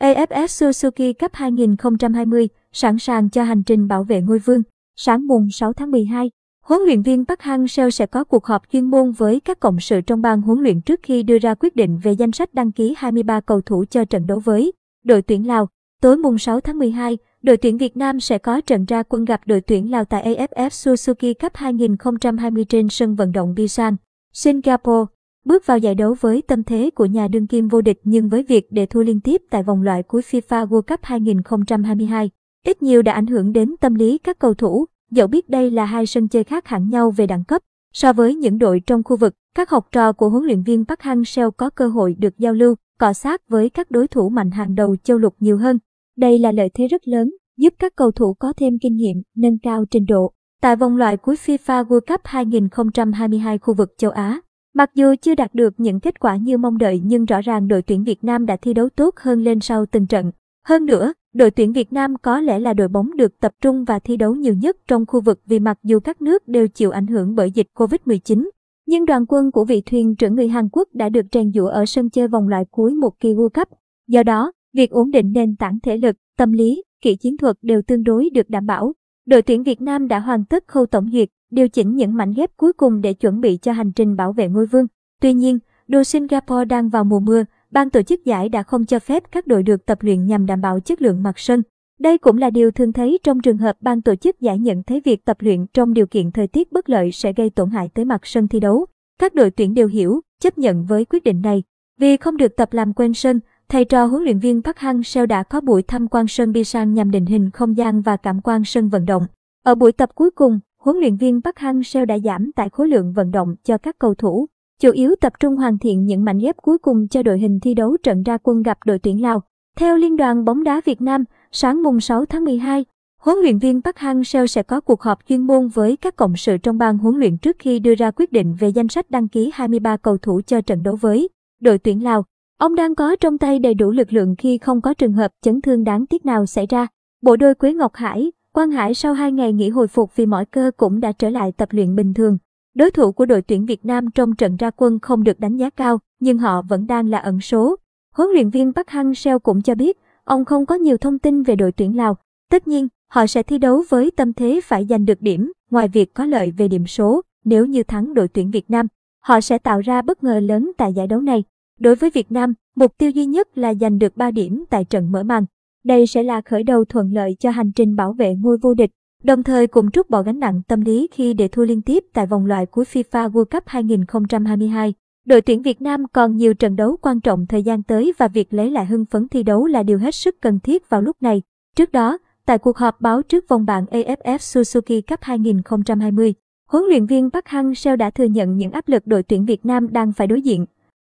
AFF Suzuki Cup 2020 sẵn sàng cho hành trình bảo vệ ngôi vương. Sáng mùng 6 tháng 12, huấn luyện viên Park Hang-seo sẽ có cuộc họp chuyên môn với các cộng sự trong ban huấn luyện trước khi đưa ra quyết định về danh sách đăng ký 23 cầu thủ cho trận đấu với đội tuyển Lào. Tối mùng 6 tháng 12, đội tuyển Việt Nam sẽ có trận ra quân gặp đội tuyển Lào tại AFF Suzuki Cup 2020 trên sân vận động Busan, Singapore. Bước vào giải đấu với tâm thế của nhà đương kim vô địch nhưng với việc để thua liên tiếp tại vòng loại cuối FIFA World Cup 2022, ít nhiều đã ảnh hưởng đến tâm lý các cầu thủ, dẫu biết đây là hai sân chơi khác hẳn nhau về đẳng cấp. So với những đội trong khu vực, các học trò của huấn luyện viên Park Hang-seo có cơ hội được giao lưu, cọ sát với các đối thủ mạnh hàng đầu châu lục nhiều hơn. Đây là lợi thế rất lớn, giúp các cầu thủ có thêm kinh nghiệm, nâng cao trình độ. Tại vòng loại cuối FIFA World Cup 2022 khu vực châu Á, mặc dù chưa đạt được những kết quả như mong đợi nhưng rõ ràng đội tuyển Việt Nam đã thi đấu tốt hơn lên sau từng trận. Hơn nữa, đội tuyển Việt Nam có lẽ là đội bóng được tập trung và thi đấu nhiều nhất trong khu vực vì mặc dù các nước đều chịu ảnh hưởng bởi dịch Covid-19, nhưng đoàn quân của vị thuyền trưởng người Hàn Quốc đã được rèn giũa ở sân chơi vòng loại cuối một kỳ World Cup. Do đó, việc ổn định nền tảng thể lực, tâm lý, kỹ chiến thuật đều tương đối được đảm bảo. Đội tuyển Việt Nam đã hoàn tất khâu tổng duyệt, điều chỉnh những mảnh ghép cuối cùng để chuẩn bị cho hành trình bảo vệ ngôi vương. Tuy nhiên, đồ Singapore đang vào mùa mưa, ban tổ chức giải đã không cho phép các đội được tập luyện nhằm đảm bảo chất lượng mặt sân. Đây cũng là điều thường thấy trong trường hợp ban tổ chức giải nhận thấy việc tập luyện trong điều kiện thời tiết bất lợi sẽ gây tổn hại tới mặt sân thi đấu. Các đội tuyển đều hiểu, chấp nhận với quyết định này. Vì không được tập làm quen sân, thầy trò huấn luyện viên Park Hang-seo đã có buổi tham quan sân Bisan nhằm định hình không gian và cảm quan sân vận động. Ở buổi tập cuối cùng, huấn luyện viên Park Hang-seo đã giảm tải khối lượng vận động cho các cầu thủ, chủ yếu tập trung hoàn thiện những mảnh ghép cuối cùng cho đội hình thi đấu trận ra quân gặp đội tuyển Lào. Theo Liên đoàn bóng đá Việt Nam, sáng mùng 6 tháng 12, huấn luyện viên Park Hang-seo sẽ có cuộc họp chuyên môn với các cộng sự trong ban huấn luyện trước khi đưa ra quyết định về danh sách đăng ký 23 cầu thủ cho trận đấu với đội tuyển Lào. Ông đang có trong tay đầy đủ lực lượng khi không có trường hợp chấn thương đáng tiếc nào xảy ra. Bộ đôi Quế Ngọc Hải, Quang Hải sau 2 ngày nghỉ hồi phục vì mỏi cơ cũng đã trở lại tập luyện bình thường. Đối thủ của đội tuyển Việt Nam trong trận ra quân không được đánh giá cao, nhưng họ vẫn đang là ẩn số. Huấn luyện viên Park Hang-seo cũng cho biết, ông không có nhiều thông tin về đội tuyển Lào. Tất nhiên, họ sẽ thi đấu với tâm thế phải giành được điểm, ngoài việc có lợi về điểm số, nếu như thắng đội tuyển Việt Nam. Họ sẽ tạo ra bất ngờ lớn tại giải đấu này. Đối với Việt Nam, mục tiêu duy nhất là giành được 3 điểm tại trận mở màn. Đây sẽ là khởi đầu thuận lợi cho hành trình bảo vệ ngôi vô địch, đồng thời cũng trút bỏ gánh nặng tâm lý khi để thua liên tiếp tại vòng loại cuối FIFA World Cup 2022. Đội tuyển Việt Nam còn nhiều trận đấu quan trọng thời gian tới và việc lấy lại hưng phấn thi đấu là điều hết sức cần thiết vào lúc này. Trước đó, tại cuộc họp báo trước vòng bảng AFF Suzuki Cup 2020, huấn luyện viên Park Hang-seo đã thừa nhận những áp lực đội tuyển Việt Nam đang phải đối diện.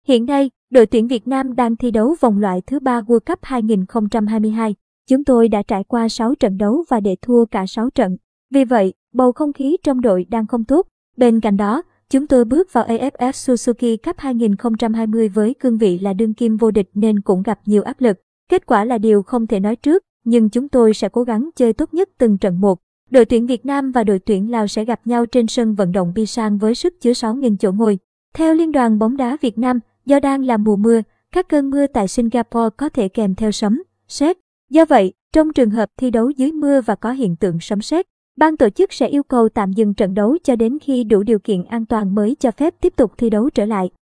Hiện nay, đội tuyển Việt Nam đang thi đấu vòng loại thứ ba World Cup 2022. Chúng tôi đã trải qua 6 trận đấu và để thua cả 6 trận. Vì vậy, bầu không khí trong đội đang không tốt. Bên cạnh đó, chúng tôi bước vào AFF Suzuki Cup 2020 với cương vị là đương kim vô địch nên cũng gặp nhiều áp lực. Kết quả là điều không thể nói trước, nhưng chúng tôi sẽ cố gắng chơi tốt nhất từng trận một. Đội tuyển Việt Nam và đội tuyển Lào sẽ gặp nhau trên sân vận động Bisan với sức chứa 6.000 chỗ ngồi. Theo Liên đoàn bóng đá Việt Nam, do đang là mùa mưa, các cơn mưa tại Singapore có thể kèm theo sấm, sét. Do vậy, trong trường hợp thi đấu dưới mưa và có hiện tượng sấm sét, ban tổ chức sẽ yêu cầu tạm dừng trận đấu cho đến khi đủ điều kiện an toàn mới cho phép tiếp tục thi đấu trở lại.